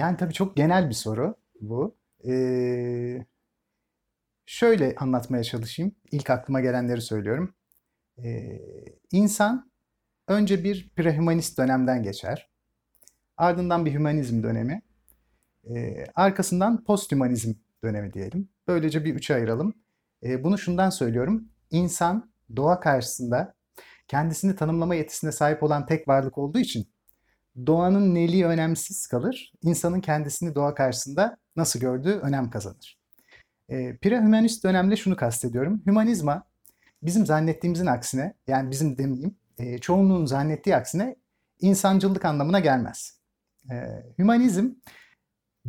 Yani tabii çok genel bir soru bu. Ee, şöyle anlatmaya çalışayım. İlk aklıma gelenleri söylüyorum. Ee, insan önce bir prehümanist dönemden geçer. Ardından bir hümanizm dönemi. Ee, arkasından posthümanizm dönemi diyelim. Böylece bir üçe ayıralım. Ee, bunu şundan söylüyorum. İnsan doğa karşısında kendisini tanımlama yetisine sahip olan tek varlık olduğu için doğanın neliği önemsiz kalır. İnsanın kendisini doğa karşısında nasıl gördüğü önem kazanır. E, Prehümanist dönemde şunu kastediyorum. Hümanizma bizim zannettiğimizin aksine, yani bizim demeyeyim, e, çoğunluğun zannettiği aksine insancılık anlamına gelmez. E, hümanizm,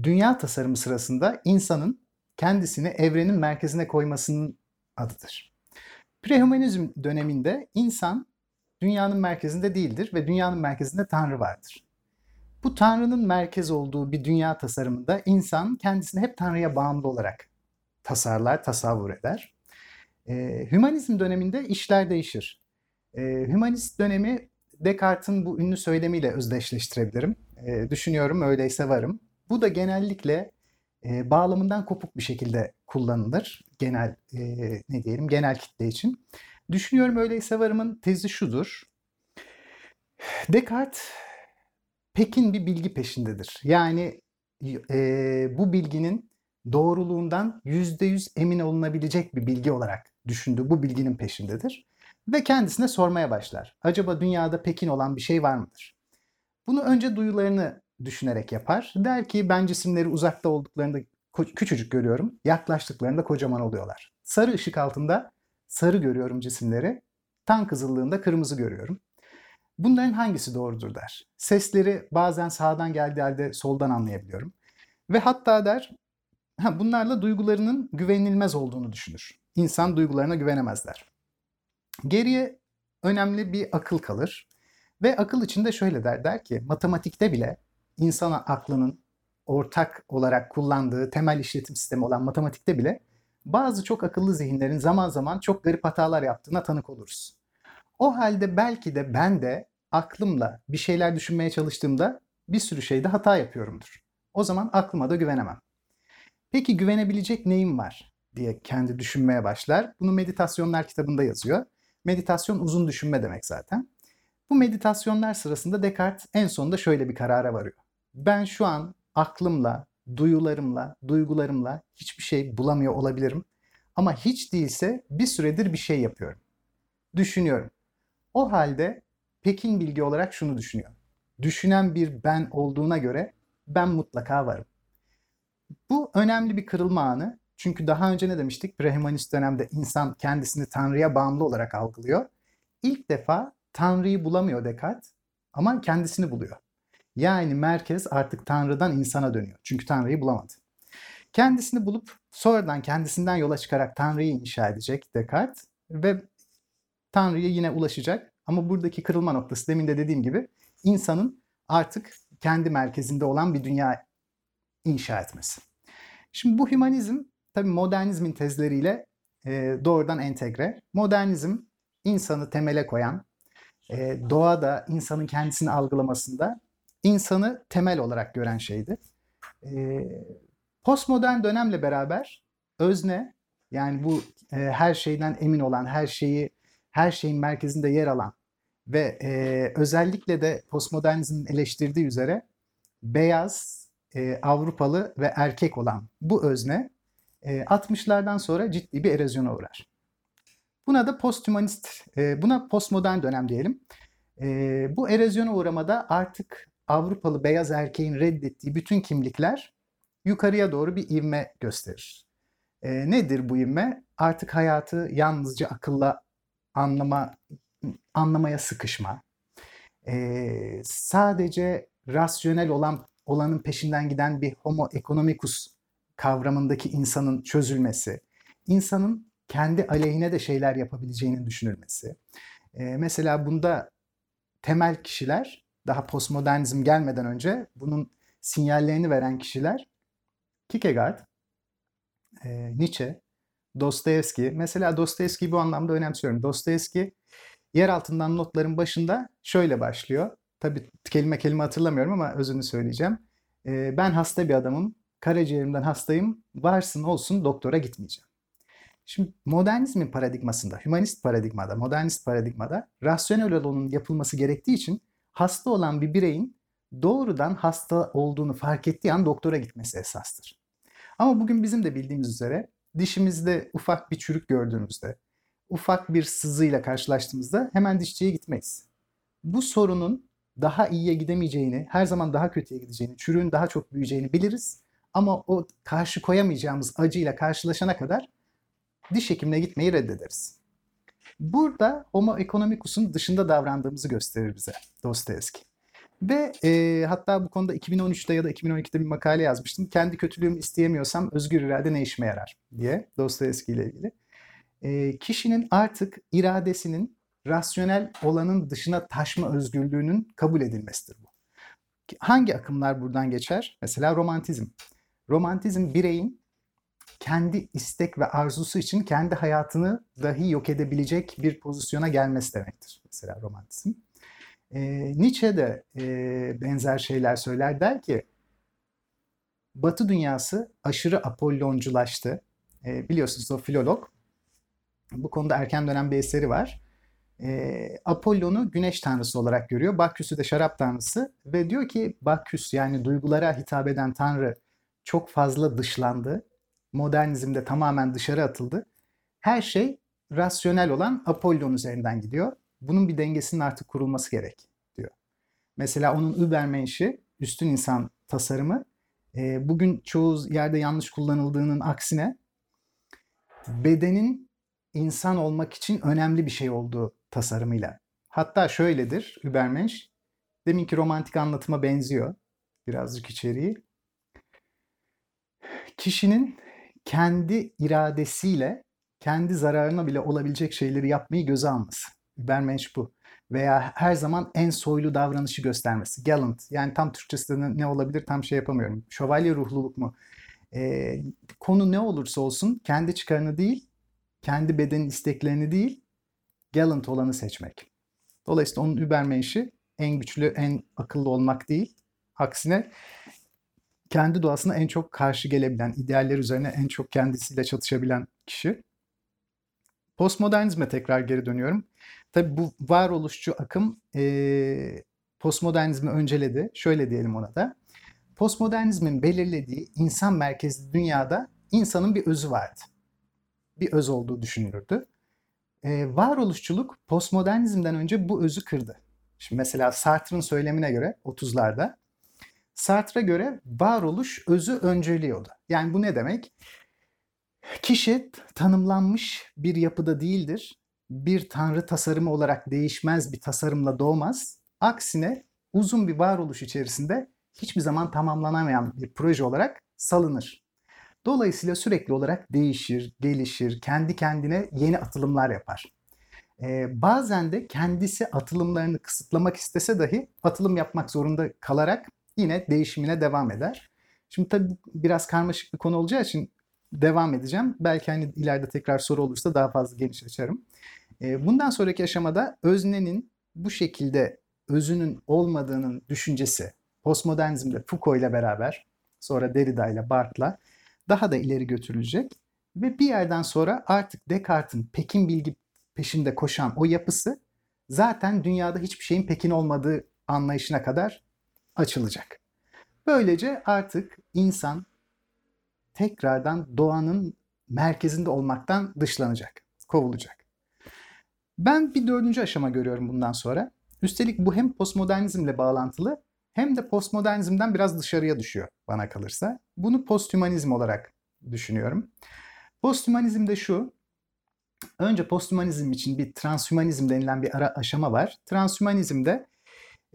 dünya tasarımı sırasında insanın kendisini evrenin merkezine koymasının adıdır. Prehümanizm döneminde insan dünyanın merkezinde değildir ve dünyanın merkezinde Tanrı vardır. Bu Tanrı'nın merkez olduğu bir dünya tasarımında insan kendisini hep Tanrı'ya bağımlı olarak tasarlar, tasavvur eder. E, hümanizm döneminde işler değişir. E, hümanist dönemi Descartes'in bu ünlü söylemiyle özdeşleştirebilirim. E, düşünüyorum öyleyse varım. Bu da genellikle e, bağlamından kopuk bir şekilde kullanılır genel e, ne diyelim genel kitle için. Düşünüyorum öyleyse varımın tezi şudur. Descartes Pekin bir bilgi peşindedir. Yani e, bu bilginin doğruluğundan yüzde yüz emin olunabilecek bir bilgi olarak düşündüğü bu bilginin peşindedir. Ve kendisine sormaya başlar. Acaba dünyada Pekin olan bir şey var mıdır? Bunu önce duyularını düşünerek yapar. Der ki ben cisimleri uzakta olduklarında küçücük görüyorum. Yaklaştıklarında kocaman oluyorlar. Sarı ışık altında sarı görüyorum cisimleri. Tan kızıllığında kırmızı görüyorum. Bunların hangisi doğrudur der. Sesleri bazen sağdan geldiği halde soldan anlayabiliyorum. Ve hatta der bunlarla duygularının güvenilmez olduğunu düşünür. İnsan duygularına güvenemez der. Geriye önemli bir akıl kalır. Ve akıl içinde şöyle der, der ki matematikte bile insan aklının ortak olarak kullandığı temel işletim sistemi olan matematikte bile bazı çok akıllı zihinlerin zaman zaman çok garip hatalar yaptığına tanık oluruz. O halde belki de ben de aklımla bir şeyler düşünmeye çalıştığımda bir sürü şeyde hata yapıyorumdur. O zaman aklıma da güvenemem. Peki güvenebilecek neyim var diye kendi düşünmeye başlar. Bunu meditasyonlar kitabında yazıyor. Meditasyon uzun düşünme demek zaten. Bu meditasyonlar sırasında Descartes en sonunda şöyle bir karara varıyor. Ben şu an aklımla, duyularımla, duygularımla hiçbir şey bulamıyor olabilirim. Ama hiç değilse bir süredir bir şey yapıyorum. Düşünüyorum. O halde Pekin bilgi olarak şunu düşünüyor. Düşünen bir ben olduğuna göre ben mutlaka varım. Bu önemli bir kırılma anı. Çünkü daha önce ne demiştik? Prehumanist dönemde insan kendisini Tanrı'ya bağımlı olarak algılıyor. İlk defa Tanrı'yı bulamıyor Descartes ama kendisini buluyor. Yani merkez artık Tanrı'dan insana dönüyor. Çünkü Tanrı'yı bulamadı. Kendisini bulup sonradan kendisinden yola çıkarak Tanrı'yı inşa edecek Descartes ve Tanrı'ya yine ulaşacak. Ama buradaki kırılma noktası demin de dediğim gibi insanın artık kendi merkezinde olan bir dünya inşa etmesi. Şimdi bu hümanizm tabii modernizmin tezleriyle e, doğrudan entegre. Modernizm insanı temele koyan, e, doğada insanın kendisini algılamasında insanı temel olarak gören şeydi. E, postmodern dönemle beraber özne yani bu e, her şeyden emin olan, her şeyi her şeyin merkezinde yer alan ve e, özellikle de postmodernizmin eleştirdiği üzere beyaz, e, Avrupalı ve erkek olan bu özne e, 60'lardan sonra ciddi bir erozyona uğrar. Buna da posthumanist, e, buna postmodern dönem diyelim. E, bu erozyona uğramada artık Avrupalı beyaz erkeğin reddettiği bütün kimlikler yukarıya doğru bir ivme gösterir. E, nedir bu ivme? Artık hayatı yalnızca akılla anlama anlamaya sıkışma. E, sadece rasyonel olan olanın peşinden giden bir homo economicus kavramındaki insanın çözülmesi, insanın kendi aleyhine de şeyler yapabileceğinin düşünülmesi. E, mesela bunda temel kişiler daha postmodernizm gelmeden önce bunun sinyallerini veren kişiler Kierkegaard, e, Nietzsche, Dostoyevski. Mesela Dostoyevski'yi bu anlamda önemsiyorum. Dostoyevski yer altından notların başında şöyle başlıyor. Tabii kelime kelime hatırlamıyorum ama özünü söyleyeceğim. E, ben hasta bir adamım, karaciğerimden hastayım, varsın olsun doktora gitmeyeceğim. Şimdi modernizmin paradigmasında, hümanist paradigmada, modernist paradigmada rasyonel olanın yapılması gerektiği için hasta olan bir bireyin doğrudan hasta olduğunu fark ettiği an doktora gitmesi esastır. Ama bugün bizim de bildiğimiz üzere dişimizde ufak bir çürük gördüğümüzde, ufak bir sızıyla karşılaştığımızda hemen dişçiye gitmeyiz. Bu sorunun daha iyiye gidemeyeceğini, her zaman daha kötüye gideceğini, çürüğün daha çok büyüyeceğini biliriz. Ama o karşı koyamayacağımız acıyla karşılaşana kadar diş hekimine gitmeyi reddederiz. Burada homo economicus'un dışında davrandığımızı gösterir bize Dostoyevski. Ve e, hatta bu konuda 2013'te ya da 2012'de bir makale yazmıştım. Kendi kötülüğümü isteyemiyorsam özgür irade ne işime yarar diye Dostoyevski ile ilgili. E, kişinin artık iradesinin rasyonel olanın dışına taşma özgürlüğünün kabul edilmesidir bu. Hangi akımlar buradan geçer? Mesela romantizm. Romantizm bireyin kendi istek ve arzusu için kendi hayatını dahi yok edebilecek bir pozisyona gelmesi demektir. Mesela romantizm. E, Nietzsche de e, benzer şeyler söyler. Der ki Batı dünyası aşırı Apollonculaştı. E, biliyorsunuz o filolog. Bu konuda erken dönem bir eseri var. E, Apollon'u güneş tanrısı olarak görüyor. Baküs'ü de şarap tanrısı. Ve diyor ki Baküs yani duygulara hitap eden tanrı çok fazla dışlandı. Modernizmde tamamen dışarı atıldı. Her şey rasyonel olan Apollon üzerinden gidiyor bunun bir dengesinin artık kurulması gerek diyor. Mesela onun Übermensch'i, üstün insan tasarımı e, bugün çoğu yerde yanlış kullanıldığının aksine bedenin insan olmak için önemli bir şey olduğu tasarımıyla. Hatta şöyledir Übermensch, deminki romantik anlatıma benziyor birazcık içeriği. Kişinin kendi iradesiyle kendi zararına bile olabilecek şeyleri yapmayı göze alması. Übermensch bu. Veya her zaman en soylu davranışı göstermesi. Gallant. Yani tam Türkçesi de ne olabilir tam şey yapamıyorum. Şövalye ruhluluk mu? Ee, konu ne olursa olsun kendi çıkarını değil, kendi bedenin isteklerini değil, gallant olanı seçmek. Dolayısıyla onun Übermensch'i en güçlü, en akıllı olmak değil. Aksine kendi doğasına en çok karşı gelebilen, idealler üzerine en çok kendisiyle çatışabilen kişi. Postmodernizme tekrar geri dönüyorum. Tabii bu varoluşçu akım e, postmodernizmi önceledi. Şöyle diyelim ona da. Postmodernizmin belirlediği insan merkezli dünyada insanın bir özü vardı. Bir öz olduğu düşünülürdü. E, varoluşçuluk postmodernizmden önce bu özü kırdı. Şimdi mesela Sartre'ın söylemine göre 30'larda Sartre'a göre varoluş özü önceliyordu. Yani bu ne demek? Kişi tanımlanmış bir yapıda değildir bir tanrı tasarımı olarak değişmez bir tasarımla doğmaz. Aksine uzun bir varoluş içerisinde hiçbir zaman tamamlanamayan bir proje olarak salınır. Dolayısıyla sürekli olarak değişir, gelişir, kendi kendine yeni atılımlar yapar. Ee, bazen de kendisi atılımlarını kısıtlamak istese dahi atılım yapmak zorunda kalarak yine değişimine devam eder. Şimdi tabii biraz karmaşık bir konu olacağı için devam edeceğim. Belki hani ileride tekrar soru olursa daha fazla geniş açarım. Ee, bundan sonraki aşamada öznenin bu şekilde özünün olmadığının düşüncesi postmodernizmde Foucault ile beraber sonra Derrida ile Barthes'la daha da ileri götürülecek ve bir yerden sonra artık Descartes'in Pekin bilgi peşinde koşan o yapısı zaten dünyada hiçbir şeyin Pekin olmadığı anlayışına kadar açılacak. Böylece artık insan tekrardan doğanın merkezinde olmaktan dışlanacak, kovulacak. Ben bir dördüncü aşama görüyorum bundan sonra. Üstelik bu hem postmodernizmle bağlantılı hem de postmodernizmden biraz dışarıya düşüyor bana kalırsa. Bunu posthumanizm olarak düşünüyorum. Posthumanizm de şu, önce posthumanizm için bir transhumanizm denilen bir ara aşama var. Transhumanizmde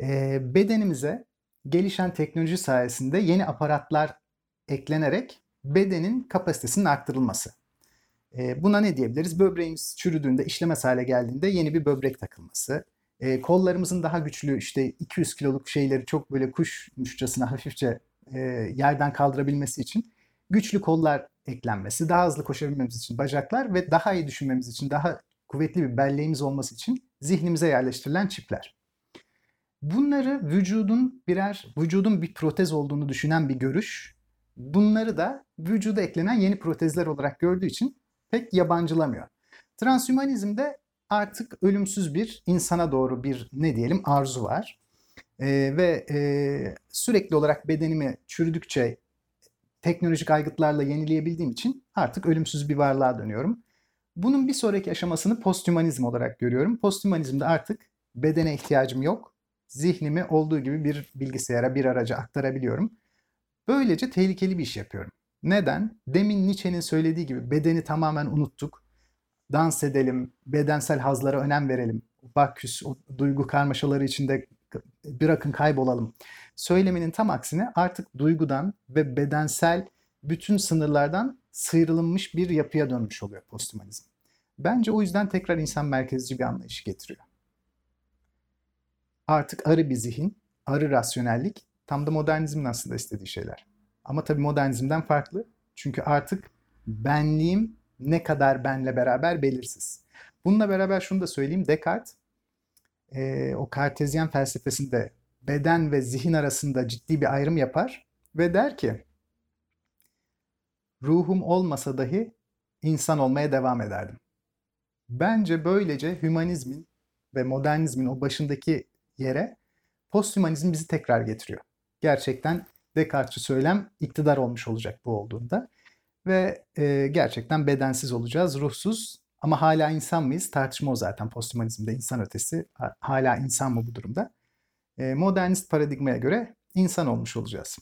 e, bedenimize gelişen teknoloji sayesinde yeni aparatlar eklenerek bedenin kapasitesinin arttırılması. E, buna ne diyebiliriz? Böbreğimiz çürüdüğünde, işlemez hale geldiğinde yeni bir böbrek takılması. E, kollarımızın daha güçlü işte 200 kiloluk şeyleri çok böyle kuşmuşçasına hafifçe e, yerden kaldırabilmesi için güçlü kollar eklenmesi, daha hızlı koşabilmemiz için bacaklar ve daha iyi düşünmemiz için, daha kuvvetli bir belleğimiz olması için zihnimize yerleştirilen çipler. Bunları vücudun birer, vücudun bir protez olduğunu düşünen bir görüş, bunları da vücuda eklenen yeni protezler olarak gördüğü için pek yabancılamıyor. Transhümanizmde artık ölümsüz bir insana doğru bir ne diyelim arzu var. Ee, ve e, sürekli olarak bedenimi çürüdükçe teknolojik aygıtlarla yenileyebildiğim için artık ölümsüz bir varlığa dönüyorum. Bunun bir sonraki aşamasını posthumanizm olarak görüyorum. Posthumanizmde artık bedene ihtiyacım yok. Zihnimi olduğu gibi bir bilgisayara, bir araca aktarabiliyorum. Böylece tehlikeli bir iş yapıyorum. Neden? Demin Nietzsche'nin söylediği gibi bedeni tamamen unuttuk. Dans edelim, bedensel hazlara önem verelim. Baküs, o duygu karmaşaları içinde bırakın kaybolalım. Söyleminin tam aksine artık duygudan ve bedensel bütün sınırlardan sıyrılmış bir yapıya dönmüş oluyor posthumanizm. Bence o yüzden tekrar insan merkezci bir anlayış getiriyor. Artık arı bir zihin, arı rasyonellik tam da modernizmin aslında istediği şeyler. Ama tabii modernizmden farklı. Çünkü artık benliğim ne kadar benle beraber belirsiz. Bununla beraber şunu da söyleyeyim. Descartes e, o kartezyen felsefesinde beden ve zihin arasında ciddi bir ayrım yapar ve der ki ruhum olmasa dahi insan olmaya devam ederdim. Bence böylece hümanizmin ve modernizmin o başındaki yere posthümanizm bizi tekrar getiriyor. Gerçekten Descartes'çi söylem iktidar olmuş olacak bu olduğunda. Ve e, gerçekten bedensiz olacağız, ruhsuz ama hala insan mıyız? Tartışma o zaten posthumanizmde insan ötesi. Hala insan mı bu durumda? E, modernist paradigmaya göre insan olmuş olacağız.